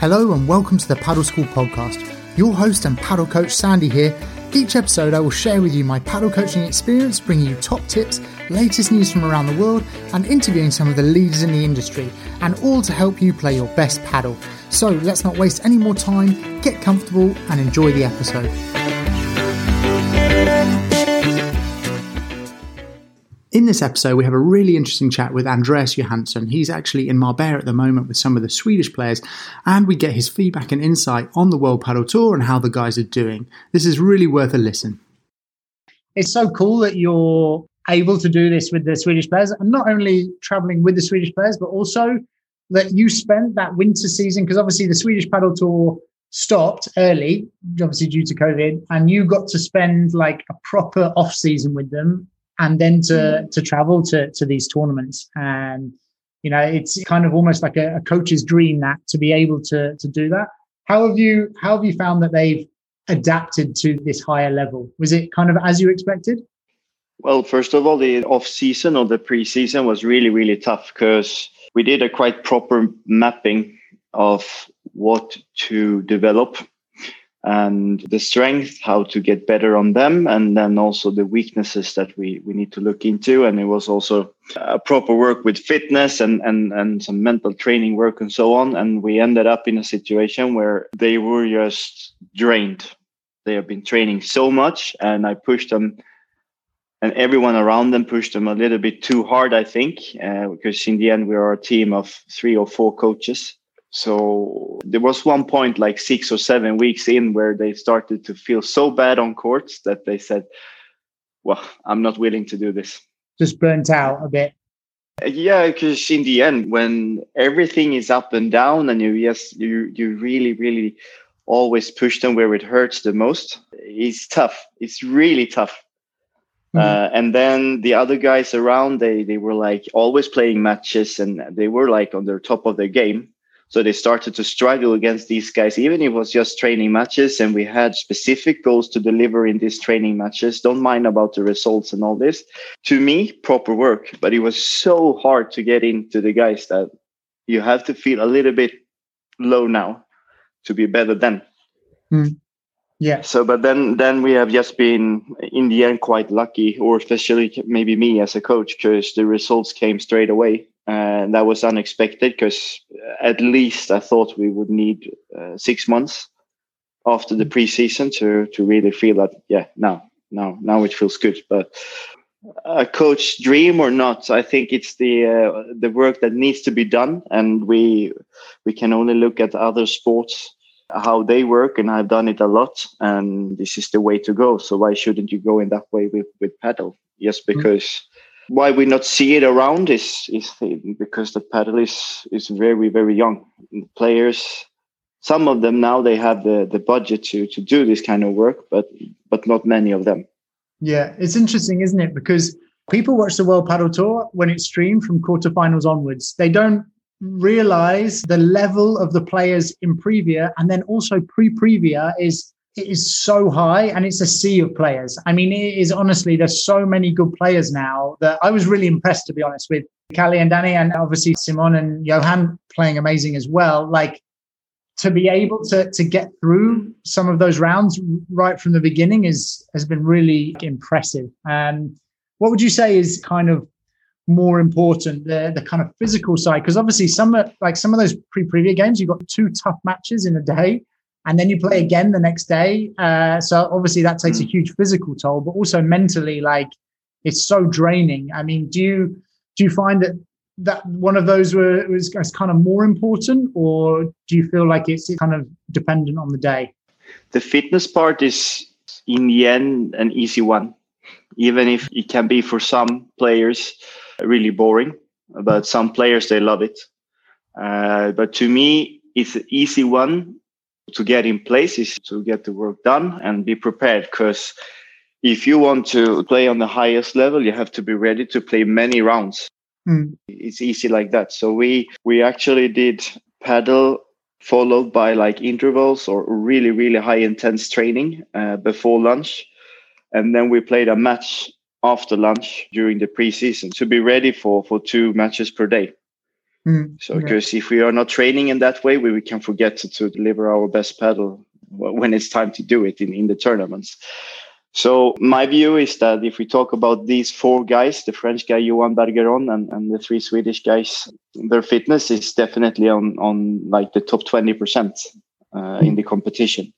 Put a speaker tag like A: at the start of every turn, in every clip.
A: Hello and welcome to the Padel School podcast. Your host and padel coach Sandy here. Each episode, I will share with you my padel coaching experience, bringing you top tips, latest news from around the world, and interviewing some of the leaders in the industry, and all to help you play your best padel. So let's not waste any more time, get comfortable, and enjoy the episode. In this episode, we have a really interesting chat with Andreas Johansson. He's actually in Marbella at the moment with some of the Swedish players, and we get his feedback and insight on the World Padel Tour and how the guys are doing. This is really worth a listen. It's so cool that you're able to do this with the Swedish players, and not only traveling with the Swedish players, but also that you spent that winter season, because obviously the Swedish Padel Tour stopped early, obviously due to COVID, and you got to spend like a proper off season with them and then to mm. to travel to to these tournaments. And you know it's kind of almost like a, a, coach's dream that to be able to to do that. How have you how have you found that they've adapted to this higher level? Was it kind of as you expected?
B: Well first of all the off season or the pre-season was really really tough because we did a quite proper mapping of what to develop and the strength, how to get better on them, and then also the weaknesses that we, we need to look into. And it was also a proper work with fitness and, and, and some mental training work and so on. And we ended up in a situation where they were just drained. They have been training so much, and I pushed them, and everyone around them pushed them a little bit too hard, I think, uh, because in the end, we are a team of three or four coaches so there was one point like six or seven weeks in where they started to feel so bad on courts that they said, well, I'm not willing to do this.
A: Just burnt out a bit.
B: Yeah, because in the end, when everything is up and down and you yes, you you really, really always push them where it hurts the most, it's tough. It's really tough. Mm-hmm. Uh, and then the other guys around, they they were like always playing matches and they were like on their top of their game. So they started to struggle against these guys, even if it was just training matches and we had specific goals to deliver in these training matches. Don't mind about the results and all this. To me, proper work, but it was so hard to get into the guys that you have to feel a little bit low now to be better then.
A: Mm. Yeah.
B: So, but then, then we have just been in the end quite lucky, or especially maybe me as a coach, because the results came straight away and that was unexpected because at least I thought we would need uh, six months after the preseason to to really feel that yeah now now now it feels good. But a coach dream or not, I think it's the uh, the work that needs to be done, and we we can only look at other sports how they work and I've done it a lot and this is the way to go so why shouldn't you go in that way with with padel just mm-hmm. because mm-hmm why we not see it around is is because the padel is is very very young. Players some of them now they have the the budget to to do this kind of work but but not many of them.
A: Yeah it's interesting isn't it? Because people watch the world padel tour when it's streamed from quarterfinals onwards. They don't realize the level of the players in previa and then also pre-previa is it is so high and it's a sea of players. I mean, it is honestly, there's so many good players now that I was really impressed, to be honest, with Kalle and Danny, and obviously Simon and Johan playing amazing as well. Like to be able to, to get through some of those rounds right from the beginning is has been really impressive. And what would you say is kind of more important, the, the kind of physical side? Because obviously some like some of those pre-previa games, you've got two tough matches in a day and then you play again the next day. Uh, so obviously that takes a hmm. huge physical toll, but also mentally, like it's so draining. I mean, do you do you find that that one of those were was, was kind of more important, or do you feel like it's kind of dependent on the day?
B: The fitness part is in the end an easy one, even if it can be for some players really boring. But some players they love it. Uh, but to me, it's an easy one to get in places to get the work done and be prepared because if you want to play on the highest level you have to be ready to play many rounds. Mm. it's easy like that. So we we actually did padel followed by like intervals or really really high intense training uh, before lunch. And then we played a match after lunch during the preseason to be ready for for two matches per day Mm, so, because yeah. if we are not training in that way, we, we can forget to, to deliver our best padel when it's time to do it in, in the tournaments. So my view is that if we talk about these four guys, the French guy Johan Bergeron and, and the three Swedish guys, their fitness is definitely on on like the top twenty percent uh, in the competition,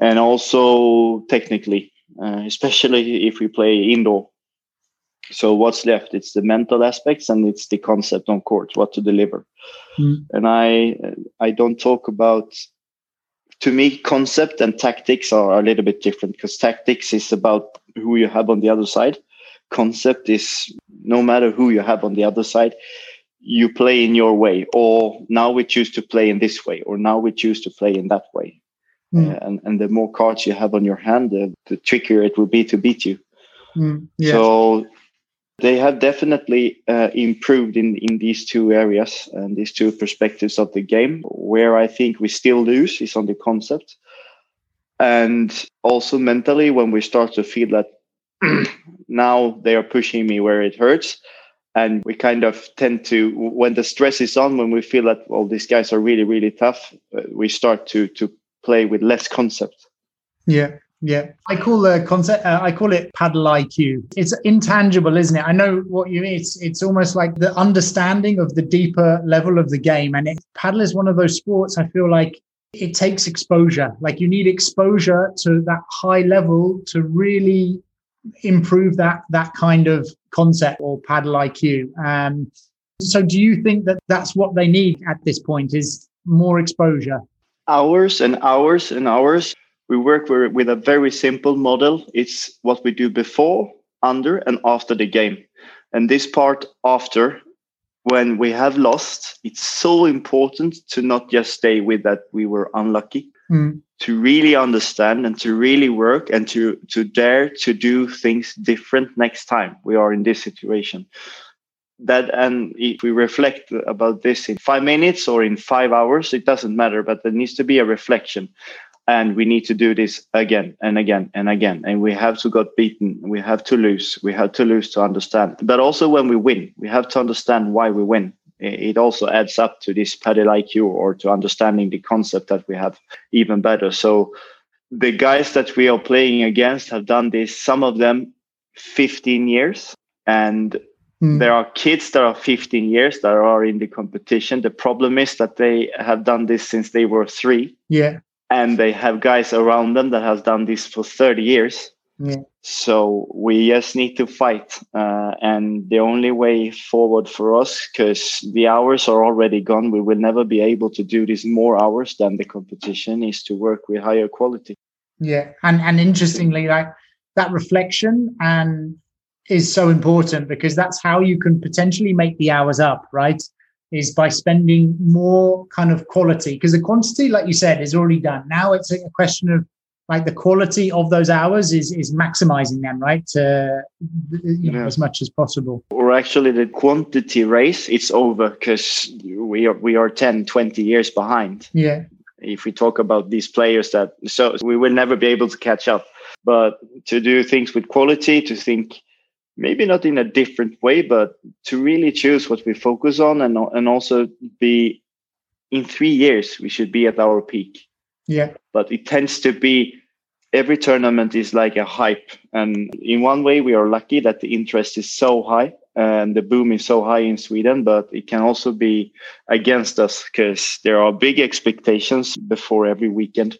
B: and also technically, uh, especially if we play indoor. So what's left? It's the mental aspects and it's the concept on court, what to deliver. Mm. And I I don't talk about to me, concept and tactics are a little bit different because tactics is about who you have on the other side. Concept is no matter who you have on the other side, you play in your way, or now we choose to play in this way, or now we choose to play in that way. Mm. Uh, and, and the more cards you have on your hand, the, the trickier it will be to beat you. Mm. Yeah. So they have definitely uh, improved in, in these two areas and these two perspectives of the game. Where I think we still lose is on the concept. And also mentally, when we start to feel that now they are pushing me where it hurts. And we kind of tend to, when the stress is on, when we feel that, well, these guys are really, really tough, uh, we start to, to play with less concept.
A: Yeah. Yeah, I call the concept. Uh, I call it padel IQ. It's intangible, isn't it? I know what you mean. It's it's almost like the understanding of the deeper level of the game. And it, padel is one of those sports. I feel like it takes exposure. Like you need exposure to that high level to really improve that that kind of concept or padel IQ. Um, so, do you think that that's what they need at this point? Is more exposure?
B: Hours and hours and hours we work with a very simple model. It's what we do before, under, and after the game. And this part after, when we have lost, it's so important to not just stay with that we were unlucky, mm. to really understand and to really work and to, to dare to do things different next time we are in this situation. That and if we reflect about this in five minutes or in five hours, it doesn't matter, but there needs to be a reflection and we need to do this again and again and again. And we have to get beaten. We have to lose. We have to lose to understand. But also when we win we have to understand why we win. It also adds up to this padel iq or to understanding the concept that we have even better. So the guys that we are playing against have done this some of them 15 years. And Mm. There are kids that are 15 years that are in the competition. The problem is that they have done this since they were three.
A: Yeah
B: and they have guys around them that has done this for 30 years. Yeah. so we just need to fight uh, and the only way forward for us because the hours are already gone. We will never be able to do this more hours than the competition is to work with higher quality.
A: Yeah and and interestingly like that reflection and is so important because that's how you can potentially make the hours up right is by spending more kind of quality because the quantity, like you said, is already done. Now it's a question of like the quality of those hours is is maximizing them right to you know, yeah. as much as possible
B: or actually the quantity race it's over because we are we are 10 20 years behind
A: yeah
B: if we talk about these players that so we will never be able to catch up but to do things with quality to think maybe not in a different way, but to really choose what we focus on and and also be in three years we should be at our peak.
A: Yeah.
B: But it tends to be every tournament is like a hype. And in one way we are lucky that the interest is so high and the boom is so high in Sweden, but it can also be against us because there are big expectations before every weekend.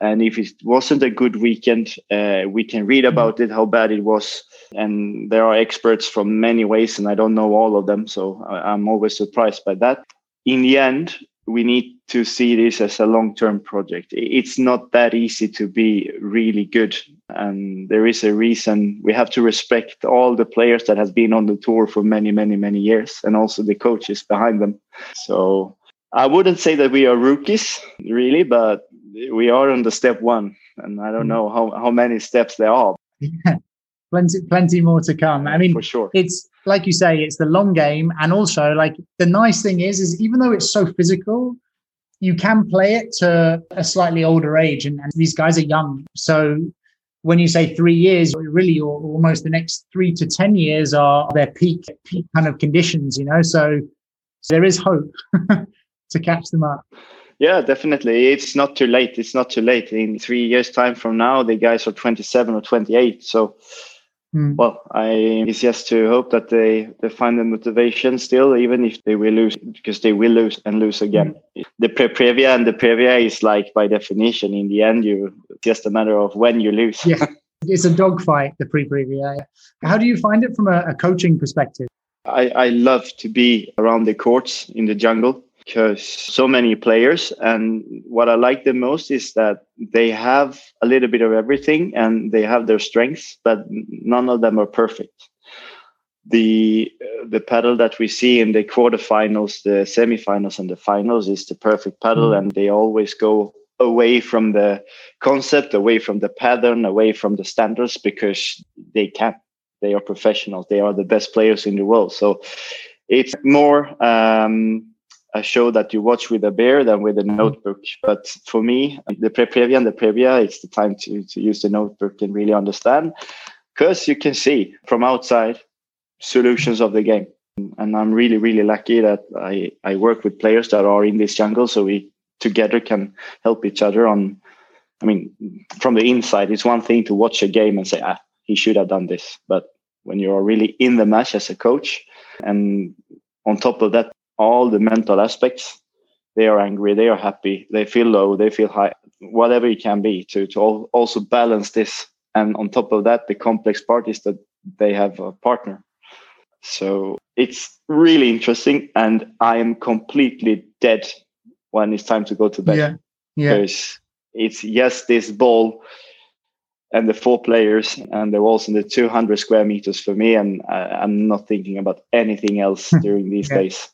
B: And if it wasn't a good weekend, uh, we can read mm-hmm. about it, how bad it was. And there are experts from many ways, and I don't know all of them. So I'm always surprised by that. In the end, we need to see this as a long term project. It's not that easy to be really good. And there is a reason we have to respect all the players that has been on the tour for many, many, many years and also the coaches behind them. So I wouldn't say that we are rookies, really, but we are on the step one, and I don't mm. know how, how many steps there are.
A: plenty, plenty more to come. I mean,
B: for sure,
A: it's like you say, it's the long game, and also like the nice thing is, is even though it's so physical, you can play it to a slightly older age, and, and these guys are young, so when you say three years, really almost the next three to 10 years are their peak, peak kind of conditions, you know? So So there is hope to catch them up.
B: Yeah, definitely. It's not too late. It's not too late. In three years' time from now, the guys are 27 or 28. So, mm. well, I it's just to hope that they, they find the motivation still, even if they will lose, because they will lose and lose again. Mm. The pre previa and the previa is like by definition, in the end, you just a matter of when you lose.
A: Yeah, it's a dogfight, the pre previa. How do you find it from a, a coaching perspective?
B: I, I love to be around the courts in the jungle because so many players and what i like the most is that they have a little bit of everything and they have their strengths but none of them are perfect the the padel that we see in the quarterfinals the semifinals and the finals is the perfect padel mm. and they always go away from the concept away from the pattern away from the standards because they can't. they are professionals they are the best players in the world so it's more um, a show that you watch with a beer than with a mm-hmm. notebook. But for me, the pre-previa and the previa, it's the time to, to use the notebook and really understand because you can see from outside solutions of the game. And I'm really, really lucky that I, I work with players that are in this jungle so we together can help each other on I mean, from the inside, it's one thing to watch a game and say, ah, he should have done this. But when you're really in the match as a coach, and on top of that, all the mental aspects they are angry they are happy they feel low they feel high whatever it can be to, to also balance this. And on top of that the complex part is that they have a partner. So it's really interesting and i am completely dead when it's time to go to bed.
A: Yeah yeah.
B: Because it's yes this ball and the four players and the walls in the 200 square meters for me and I, am not thinking about anything else during these yeah. days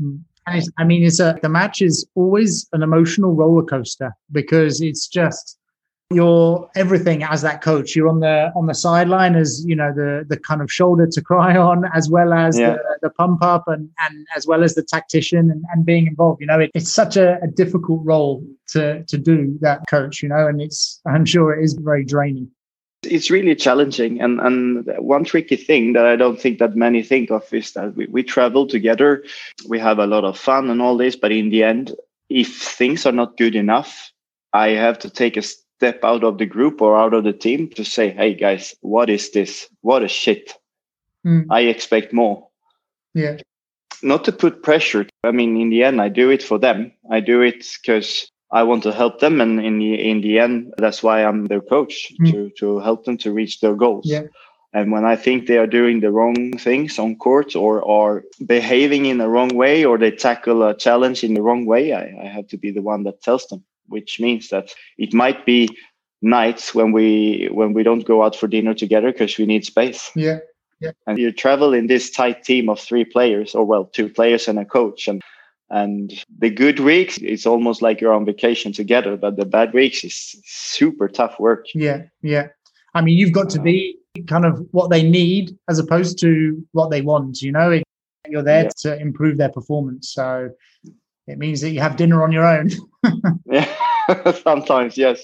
A: Mm. I mean, it's a the match is always an emotional roller coaster because it's just you're everything as that coach. You're on the on the sideline as you know the the kind of shoulder to cry on, as well as yeah. the, the, pump up, and and as well as the tactician and, and being involved. You know, it, it's such a, a difficult role to to do that coach. You know, and it's I'm sure it is very draining
B: it's really challenging. And and one tricky thing that i don't think that many think of is that we, we travel together. We have a lot of fun and all this but in the end if things are not good enough i have to take a step out of the group or out of the team to say hey guys what is this? What a shit. Mm. i expect more.
A: Yeah.
B: Not to put pressure. I mean in the end i do it for them. I do it because I want to help them, and in the in the end, that's why I'm their coach mm. to to help them to reach their goals.
A: Yeah.
B: And when I think they are doing the wrong things on court or are behaving in the wrong way or they tackle a challenge in the wrong way, I, I have to be the one that tells them. Which means that it might be nights when we when we don't go out for dinner together because we need space.
A: Yeah. Yeah.
B: And you travel in this tight team of three players, or well, two players and a coach, and and the good weeks, it's almost like you're on vacation together. But the bad weeks is super tough work.
A: Yeah, yeah. I mean, you've got to be kind of what they need as opposed to what they want. You know, you're there yeah. to improve their performance. So it means that you have dinner on your own.
B: yeah, sometimes yes,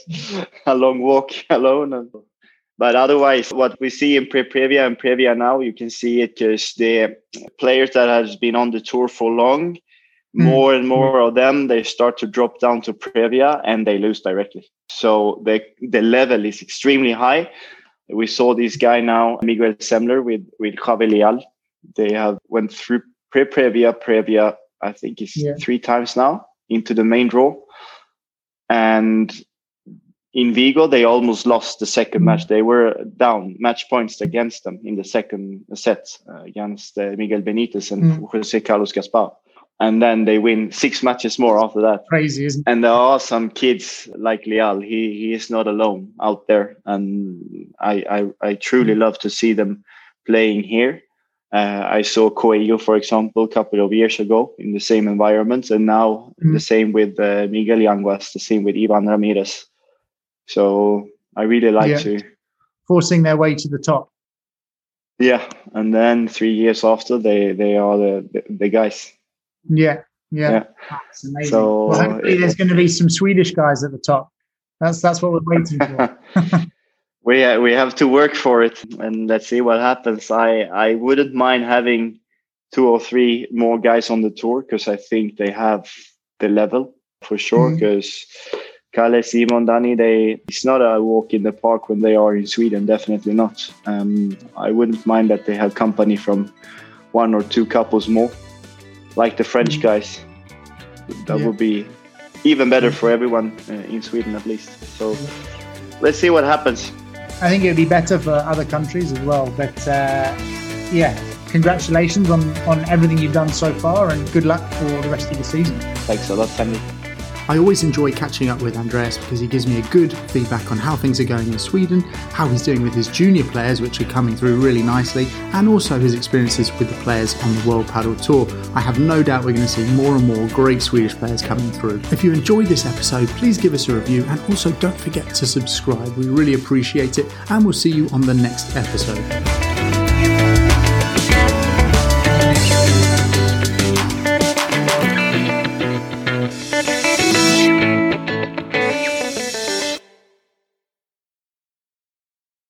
B: a long walk alone. And, but otherwise, what we see in Pre Previa and Previa now, you can see it because the players that has been on the tour for long. More and more of them they start to drop down to previa and they lose directly so the the level is extremely high we saw this guy now miguel semmler with with javi leal they have went through pre previa previa i think it's yeah. three times now into the main draw and in Vigo, they almost lost the second mm. match. They were down match points against them in the second set uh, against uh, Miguel Benitez and mm. Jose Carlos Gaspar and then they win six matches more after that.
A: Crazy, isn't
B: it? And there are some kids like Leal. He he is not alone out there, and I I, I truly love to see them playing here. Uh, I saw Coello, for example, a couple of years ago in the same environment, and now mm. the same with uh, Miguel Yanguas, the same with Ivan Ramirez. So I really like yeah. to
A: forcing their way to the top.
B: Yeah, and then three years after, they they are the the, the guys.
A: Yeah, yeah, yeah. that's amazing. So, well, hopefully, there's going to be some Swedish guys at the top. That's that's what we're waiting for.
B: we uh, we have to work for it, and let's see what happens. I I wouldn't mind having two or three more guys on the tour because I think they have the level for sure. Because mm-hmm. Kalle, Simon, Danny, they it's not a walk in the park when they are in Sweden. Definitely not. Um, I wouldn't mind that they have company from one or two couples more, like the French mm-hmm. guys. That yeah. would be even better for everyone uh, in Sweden, at least. So let's see what happens.
A: I think it would be better for other countries as well. But uh, yeah, congratulations on, on everything you've done so far and good luck for the rest of the season.
B: Thanks a lot, Sandy.
C: I always enjoy catching up with Andreas because he gives me a good feedback on how things are going in Sweden, how he's doing with his junior players, which are coming through really nicely, and also his experiences with the players on the World Padel Tour. I have no doubt we're going to see more and more great Swedish players coming through. If you enjoyed this episode, please give us a review and also don't forget to subscribe. We really appreciate it, and we'll see you on the next episode.